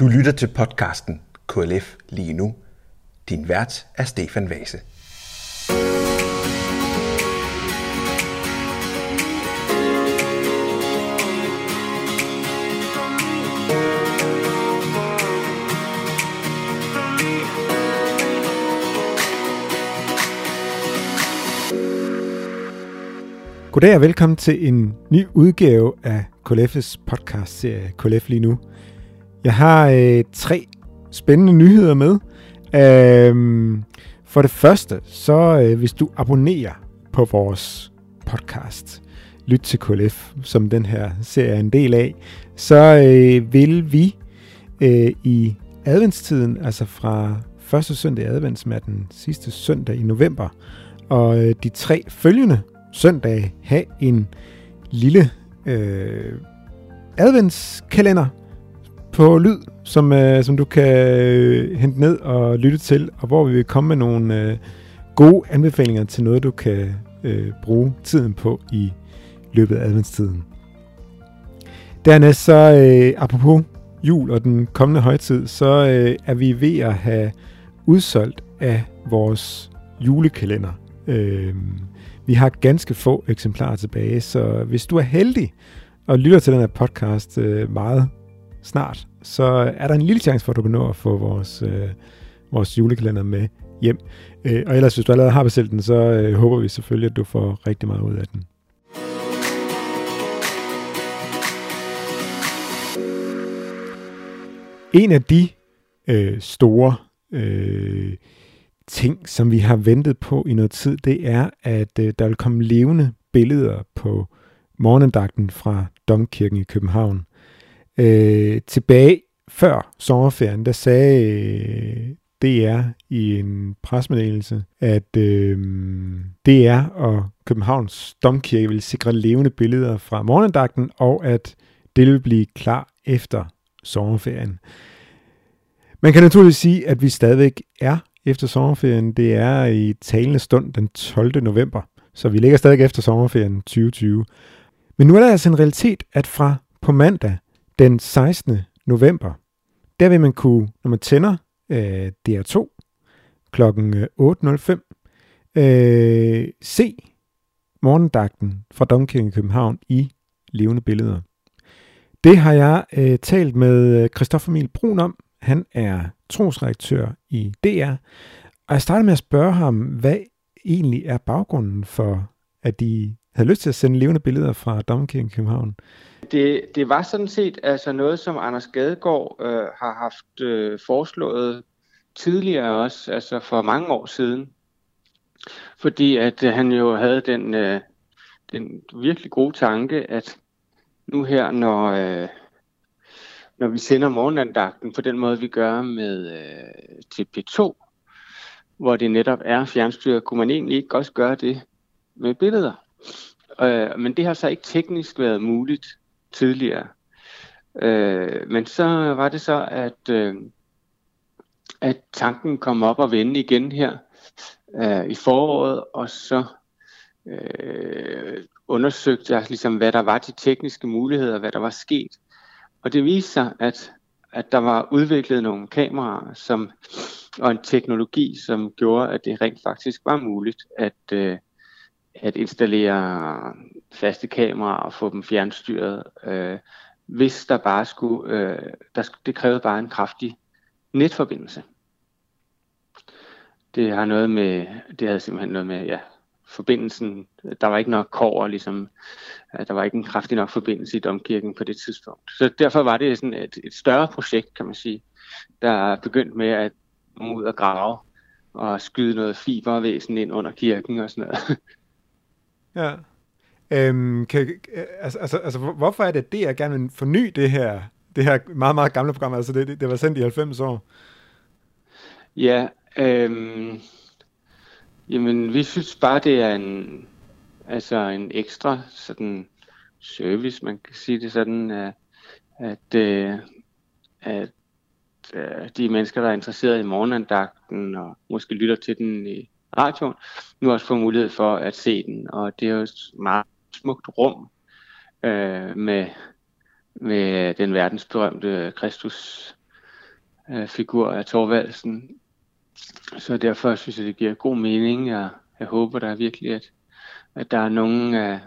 Du lytter til podcasten KLF lige nu. Din vært er Stefan Vase. Goddag og velkommen til en ny udgave af KLF's podcast-serie KLF lige nu. Jeg har øh, tre spændende nyheder med. Øhm, for det første, så øh, hvis du abonnerer på vores podcast, Lyt til KLF, som den her serie er en del af, så øh, vil vi øh, i adventstiden, altså fra første søndag i advent, som er den sidste søndag i november, og øh, de tre følgende søndage have en lille øh, adventskalender på lyd, som, øh, som du kan øh, hente ned og lytte til, og hvor vi vil komme med nogle øh, gode anbefalinger til noget, du kan øh, bruge tiden på i løbet af adventstiden. Dernæst så, øh, apropos jul og den kommende højtid, så øh, er vi ved at have udsolgt af vores julekalender. Øh, vi har ganske få eksemplarer tilbage, så hvis du er heldig og lytter til den her podcast øh, meget snart, så er der en lille chance for, at du kan nå at få vores, øh, vores julekalender med hjem. Øh, og ellers, hvis du allerede har bestilt den, så øh, håber vi selvfølgelig, at du får rigtig meget ud af den. En af de øh, store øh, ting, som vi har ventet på i noget tid, det er, at øh, der vil komme levende billeder på morgendagten fra Domkirken i København. Øh, tilbage før sommerferien, der sagde øh, DR i en presmeddelelse, at øh, DR og Københavns Domkirke vil sikre levende billeder fra morgendagten, og at det vil blive klar efter sommerferien. Man kan naturligvis sige, at vi stadigvæk er efter sommerferien. Det er i talende stund den 12. november, så vi ligger stadig efter sommerferien 2020. Men nu er der altså en realitet, at fra på mandag den 16. november, der vil man kunne, når man tænder øh, DR2 kl. 8.05, øh, se morgendagten fra Domkirken i København i levende billeder. Det har jeg øh, talt med øh, Christoffer Emil Brun om. Han er trosredaktør i DR, og jeg startede med at spørge ham, hvad egentlig er baggrunden for, at de havde lyst til at sende levende billeder fra Domkirken i København. Det, det var sådan set altså noget, som Anders Gadegaard øh, har haft øh, foreslået tidligere også, altså for mange år siden. Fordi at øh, han jo havde den, øh, den virkelig gode tanke, at nu her, når, øh, når vi sender morgenandagten på den måde, vi gør med øh, til P2, hvor det netop er fjernstyret, kunne man egentlig ikke også gøre det med billeder. Øh, men det har så ikke teknisk været muligt tidligere. Øh, men så var det så, at, øh, at tanken kom op og vende igen her øh, i foråret, og så øh, undersøgte jeg ligesom, hvad der var de tekniske muligheder, hvad der var sket. Og det viste sig, at, at der var udviklet nogle kameraer som, og en teknologi, som gjorde, at det rent faktisk var muligt at, øh, at installere faste kameraer og få dem fjernstyret, øh, hvis der bare skulle, øh, der, det krævede bare en kraftig netforbindelse. Det har noget med, det havde simpelthen noget med, ja, forbindelsen, der var ikke nok kår, ligesom, øh, der var ikke en kraftig nok forbindelse i domkirken på det tidspunkt. Så derfor var det sådan et, et større projekt, kan man sige, der begyndte med at komme ud og grave og skyde noget fibervæsen ind under kirken og sådan noget. Ja. Øhm, kan, altså, altså, altså, hvorfor er det, at DR gerne vil forny det her, det her meget, meget gamle program? Altså, det, det var sendt i 90 år. Ja, øhm, jamen, vi synes bare, det er en, altså en ekstra sådan service, man kan sige det sådan, øh, at, øh, at, at de mennesker, der er interesseret i morgenandagten og måske lytter til den i radioen, nu også får mulighed for at se den. Og det er jo et meget smukt rum øh, med, med den verdensberømte Kristus øh, figur af Torvaldsen. Så derfor synes jeg, det giver god mening. Jeg, jeg håber der virkelig, at, at der er nogen af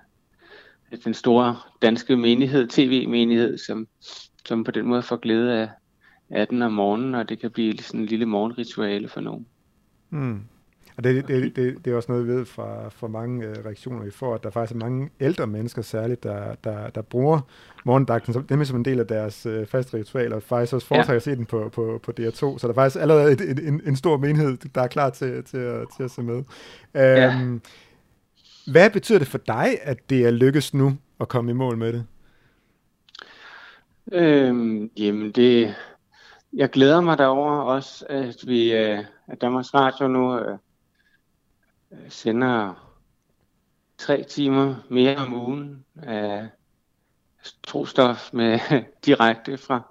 den store danske menighed, tv-menighed, som, som på den måde får glæde af, af den om morgenen, og det kan blive sådan en lille morgenrituale for nogen. Mm. Og det, det, det, det er også noget, vi ved fra, fra mange øh, reaktioner, vi får, at der faktisk er mange ældre mennesker særligt, der, der, der bruger morgendagten som, nemlig som en del af deres øh, faste ritual, og faktisk også foretrækker ja. at se den på, på, på DR2. Så der er faktisk allerede et, et, en, en stor menighed, der er klar til, til, at, til at se med. Ja. Øhm, hvad betyder det for dig, at det er lykkes nu at komme i mål med det? Øhm, jamen det, jeg glæder mig derover også, at vi, øh, at Danmarks Radio nu øh, sender tre timer mere om ugen af trostof med direkte fra,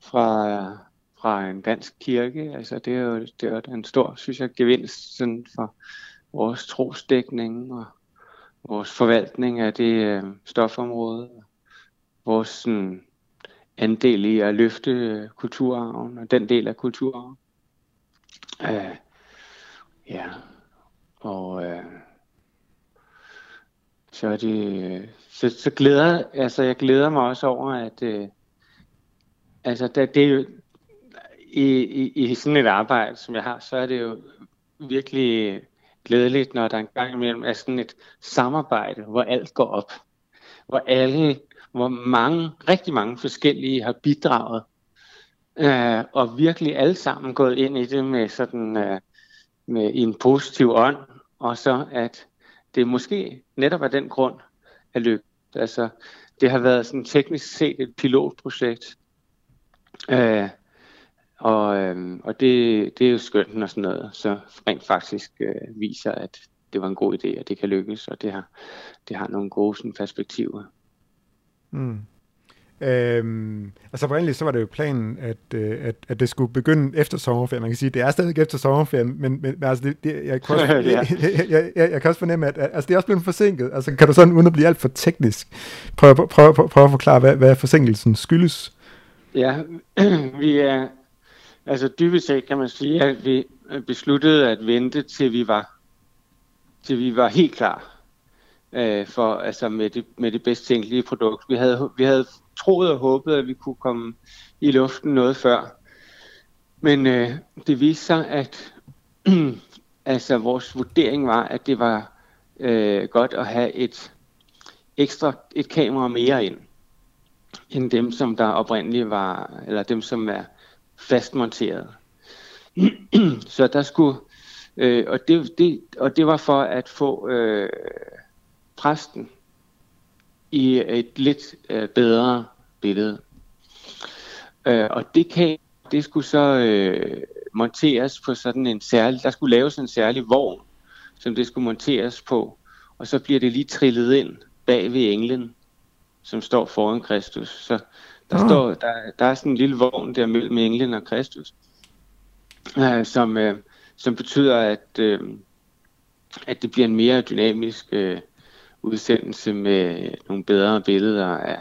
fra, fra en dansk kirke. Altså det er jo, det er en stor, synes jeg, gevinst sådan for vores trosdækning og vores forvaltning af det øh, stofområde. Vores sådan, andel i at løfte øh, kulturarven og den del af kulturarven. Uh, ja, og øh, så er det, så, så glæder, altså jeg glæder mig også over, at øh, altså det, det er jo, i, i, i sådan et arbejde, som jeg har, så er det jo virkelig glædeligt, når der en gang imellem er sådan et samarbejde, hvor alt går op. Hvor alle hvor mange, rigtig mange forskellige har bidraget. Øh, og virkelig alle sammen gået ind i det med sådan øh, med en positiv ånd, og så at det måske netop af den grund er lykkedes. Altså, det har været sådan teknisk set et pilotprojekt, øh, og, øh, og det, det er jo skønt, når sådan noget så rent faktisk øh, viser, at det var en god idé, og det kan lykkes, og det har, det har nogle gode sådan, perspektiver. Mm. Øhm, altså oprindeligt så var det jo planen, at, øh, at, at det skulle begynde efter sommerferien. Man kan sige, det er stadig efter sommerferien, men, men, altså det, det, jeg, kan også, ja. jeg, jeg, jeg, jeg, jeg kan også fornemme, at altså, det er også blevet forsinket. Altså kan du sådan, uden at blive alt for teknisk, prøve, prøve, prøve, prøve at forklare, hvad, hvad forsinkelsen skyldes? Ja, vi er, altså dybest set kan man sige, at vi besluttede at vente til vi var, til vi var helt klar øh, for, altså med, det, med det bedst tænkelige produkt. Vi havde, vi havde troet og håbet, at vi kunne komme i luften noget før. Men øh, det viste sig, at altså, vores vurdering var, at det var øh, godt at have et ekstra et kamera mere ind, end dem, som der oprindeligt var, eller dem, som er fastmonteret. Så der skulle, øh, og, det, det, og det var for at få øh, præsten i et lidt øh, bedre billede. Øh, og det kan det skulle så øh, monteres på sådan en særlig, der skulle laves en særlig vogn, som det skulle monteres på, og så bliver det lige trillet ind bag ved englen, som står foran Kristus. Så der, oh. står, der, der er sådan en lille vogn der mellem englen og Kristus, øh, som, øh, som betyder, at, øh, at det bliver en mere dynamisk øh, udsendelse med nogle bedre billeder af,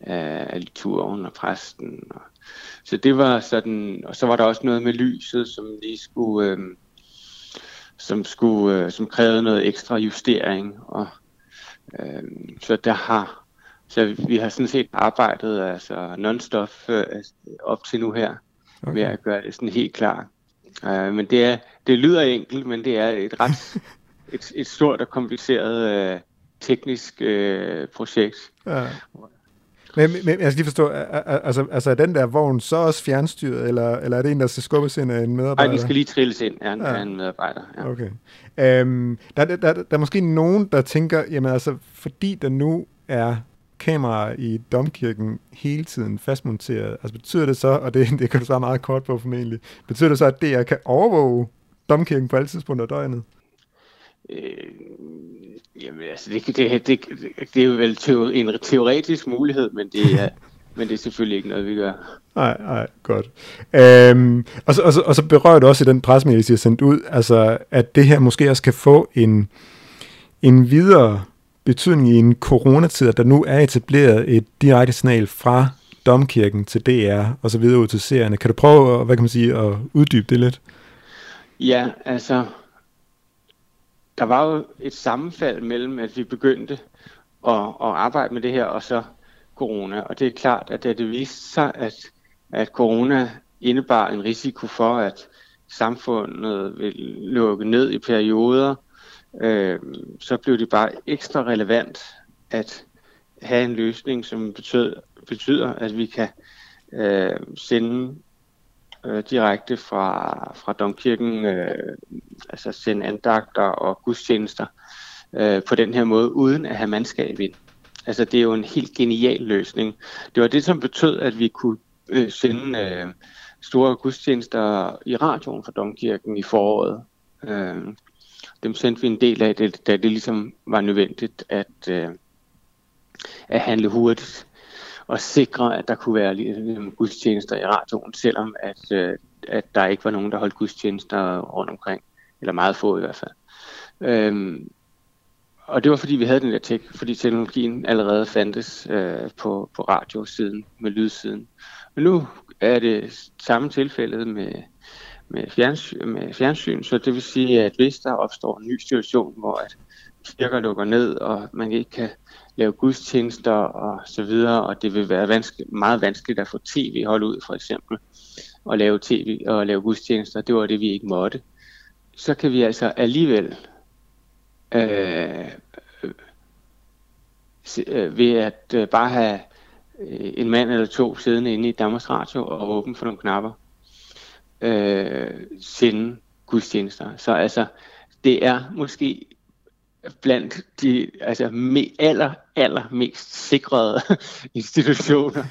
af, af og præsten. Og, så det var sådan, og så var der også noget med lyset, som lige skulle, øh, som skulle, øh, som krævede noget ekstra justering. Og, øh, så der har, så vi har sådan set arbejdet altså non-stop øh, op til nu her, okay. med at gøre det sådan helt klart. Uh, men det, er, det lyder enkelt, men det er et ret et, et stort og kompliceret øh, teknisk øh, projekt. Ja. Men, men jeg skal lige forstå, altså, altså er den der vogn så også fjernstyret, eller, eller er det en, der skal skubbes ind af en medarbejder? Nej, den skal lige trilles ind af en, ja. af en medarbejder. Ja. Okay. Um, der, der, der, der er måske nogen, der tænker, jamen altså, fordi der nu er kameraer i domkirken hele tiden fastmonteret, altså betyder det så, og det, det kan du svare meget kort på formentlig, betyder det så, at DR kan overvåge domkirken på alle tidspunkter af døgnet? Øh, Jamen altså, det, det, det, det, det er jo vel teori, en teoretisk mulighed, men det er, men det er selvfølgelig ikke noget, vi gør. Nej, nej, godt. Øhm, og, så, og, så, og så berører du også i den pressemedie, I har sendt ud, altså, at det her måske også kan få en, en videre betydning i en coronatid, at der nu er etableret et direkte signal fra domkirken til DR og så videre ud til seerne. Kan du prøve, hvad kan man sige, at uddybe det lidt? Ja, altså, der var jo et sammenfald mellem, at vi begyndte at, at arbejde med det her, og så corona. Og det er klart, at da det viste sig, at, at corona indebar en risiko for, at samfundet vil lukke ned i perioder, øh, så blev det bare ekstra relevant at have en løsning, som betød, betyder, at vi kan øh, sende øh, direkte fra, fra domkirken, øh, altså sende andagter og gudstjenester øh, på den her måde, uden at have mandskab ind. Altså det er jo en helt genial løsning. Det var det, som betød, at vi kunne øh, sende øh, store gudstjenester i radioen fra domkirken i foråret. Øh, dem sendte vi en del af, det, da det ligesom var nødvendigt at, øh, at handle hurtigt og sikre, at der kunne være ligesom, gudstjenester i radioen, selvom at, øh, at der ikke var nogen, der holdt gudstjenester rundt omkring, eller meget få i hvert fald. Øhm, og det var fordi vi havde den der tech, fordi teknologien allerede fandtes øh, på, på radiosiden, med lydsiden. Men nu er det samme tilfælde med, med, fjernsyn, med fjernsyn, så det vil sige, at hvis der opstår en ny situation, hvor at kirker lukker ned, og man ikke kan lave gudstjenester og så videre, og det vil være vanske, meget vanskeligt at få tv holdt ud, for eksempel, og lave tv og lave gudstjenester, det var det, vi ikke måtte. Så kan vi altså alligevel øh, øh, ved at øh, bare have øh, en mand eller to siddende inde i Danmarks Radio og åbne for nogle knapper, øh, sende gudstjenester. Så altså, det er måske blandt de altså, me, aller, aller mest sikrede institutioner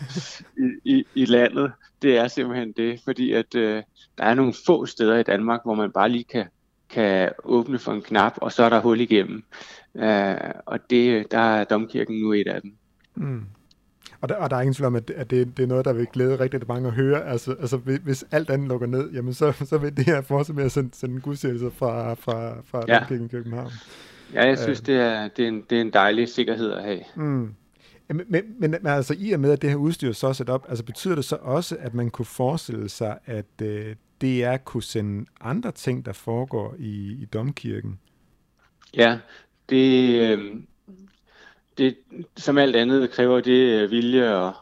i, i, i landet. Det er simpelthen det, fordi at øh, der er nogle få steder i Danmark, hvor man bare lige kan, kan åbne for en knap, og så er der hul igennem. Øh, og det, der er Domkirken nu et af dem. Mm. Og der, og der er ingen tvivl om, at, at det, det er noget, der vil glæde rigtig mange at høre. Altså, altså hvis alt andet lukker ned, jamen så, så vil det her fortsætte med at sende, sende gudstjenester fra, fra, fra ja. Domkirken i København. Ja, jeg synes, øh. det, er, det, er en, det er en dejlig sikkerhed at have. Mm. Men, men, men altså i og med, at det her udstyr så er sat op, altså betyder det så også, at man kunne forestille sig, at øh, DR kunne sende andre ting, der foregår i, i domkirken? Ja, det, øh, det, som alt andet kræver det øh, vilje og,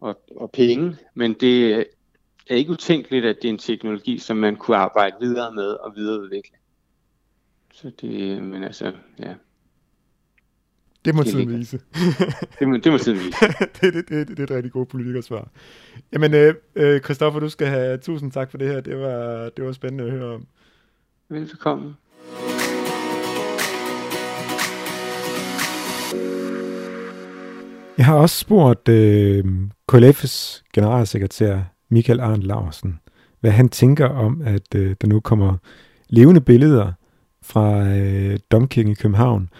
og, og penge, men det er ikke utænkeligt, at det er en teknologi, som man kunne arbejde videre med og videreudvikle. Så det, men altså, ja. Det må tiden vise. det, må, det må tiden vise. det, det, det, det, er et rigtig godt politikersvar. Jamen, øh, øh, Christoffer, du skal have tusind tak for det her. Det var, det var spændende at høre om. Velkommen. Jeg har også spurgt øh, KLF's generalsekretær Michael Arndt Larsen, hvad han tænker om, at øh, der nu kommer levende billeder fra øh, Domkirken i København.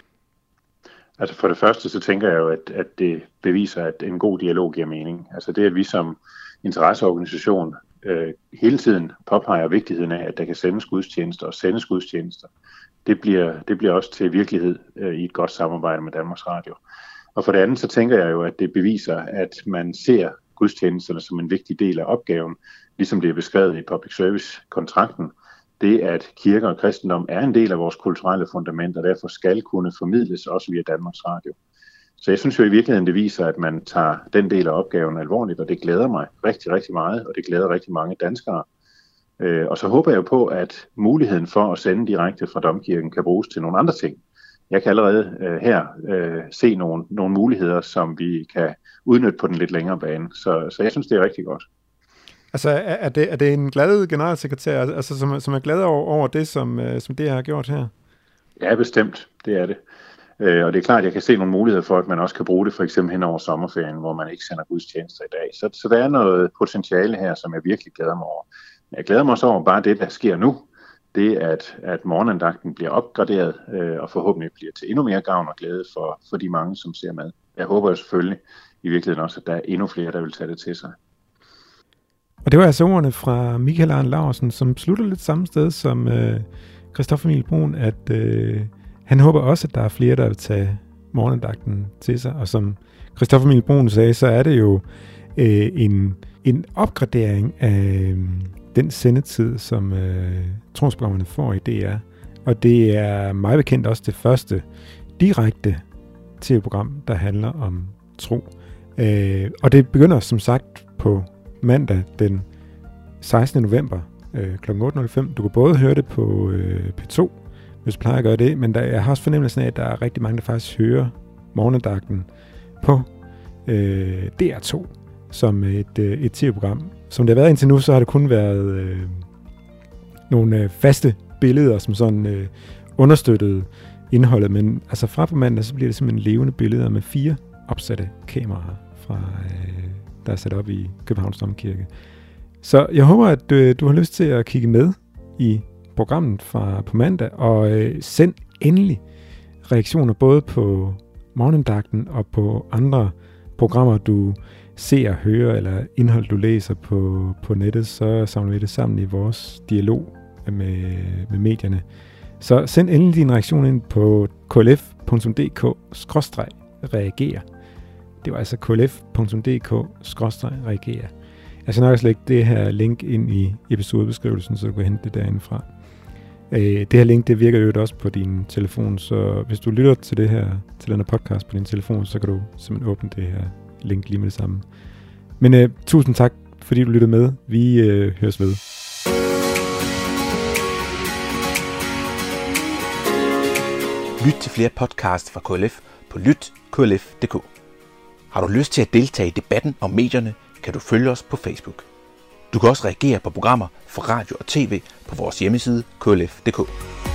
Altså for det første, så tænker jeg jo, at, at det beviser, at en god dialog giver mening. Altså det, at vi som interesseorganisation øh, hele tiden påpeger vigtigheden af, at der kan sendes gudstjenester og sendes gudstjenester, det bliver, det bliver også til virkelighed øh, i et godt samarbejde med Danmarks Radio. Og for det andet, så tænker jeg jo, at det beviser, at man ser gudstjenesterne som en vigtig del af opgaven, ligesom det er beskrevet i public service-kontrakten, det, at kirke og kristendom er en del af vores kulturelle fundament, og derfor skal kunne formidles også via Danmarks Radio. Så jeg synes jo i virkeligheden, det viser, at man tager den del af opgaven alvorligt, og det glæder mig rigtig, rigtig meget, og det glæder rigtig mange danskere. Øh, og så håber jeg på, at muligheden for at sende direkte fra Domkirken kan bruges til nogle andre ting. Jeg kan allerede øh, her øh, se nogle, nogle muligheder, som vi kan udnytte på den lidt længere bane. Så, så jeg synes, det er rigtig godt. Altså, er det, er det en glad generalsekretær, altså, som, som er glad over, over det, som, øh, som det har gjort her? Ja, bestemt. Det er det. Øh, og det er klart, at jeg kan se nogle muligheder for, at man også kan bruge det for eksempel hen over sommerferien, hvor man ikke sender gudstjenester i dag. Så, så der er noget potentiale her, som jeg virkelig glæder mig over. Men jeg glæder mig også over bare det, der sker nu. Det, at, at morgenandagten bliver opgraderet, øh, og forhåbentlig bliver til endnu mere gavn og glæde for, for de mange, som ser med. Jeg håber jo selvfølgelig i virkeligheden også, at der er endnu flere, der vil tage det til sig. Og det var altså ordene fra Michael Arne Larsen, som slutter lidt samme sted som øh, Christoffer Emil Brun, at øh, han håber også, at der er flere, der vil tage morgendagten til sig. Og som Christoffer Emil Brun sagde, så er det jo øh, en, en opgradering af øh, den sendetid, som øh, tronsprogrammerne får i DR. Og det er meget bekendt også det første direkte tv-program, der handler om tro. Øh, og det begynder som sagt på mandag den 16. november øh, kl. 8.05. Du kan både høre det på øh, P2, hvis du plejer at gøre det, men der, jeg har også fornemmelsen af, at der er rigtig mange, der faktisk hører morgendagten på øh, DR2 som et, øh, et tv-program. Som det har været indtil nu, så har det kun været øh, nogle øh, faste billeder, som sådan øh, understøttede indholdet, men altså fra på mandag, så bliver det simpelthen levende billeder med fire opsatte kameraer, fra, øh, der er sat op i Københavns Domkirke. Så jeg håber, at øh, du har lyst til at kigge med i programmet fra på mandag, og øh, send endelig reaktioner både på morgendagten og på andre programmer, du ser og hører, eller indhold, du læser på, på nettet, så samler vi det sammen i vores dialog med, med medierne. Så send endelig din reaktion ind på klf.dk-reager. Det var altså klf.dk-reagere. Jeg skal altså, nok også lægge det her link ind i episodebeskrivelsen, så du kan hente det derinde fra. Øh, det her link, det virker jo også på din telefon, så hvis du lytter til det her, til denne podcast på din telefon, så kan du simpelthen åbne det her link lige med det samme. Men uh, tusind tak, fordi du lyttede med. Vi uh, høres ved. Lyt til flere podcasts fra KLF på lytklf.dk. Har du lyst til at deltage i debatten om medierne, kan du følge os på Facebook. Du kan også reagere på programmer fra radio og tv på vores hjemmeside klf.dk.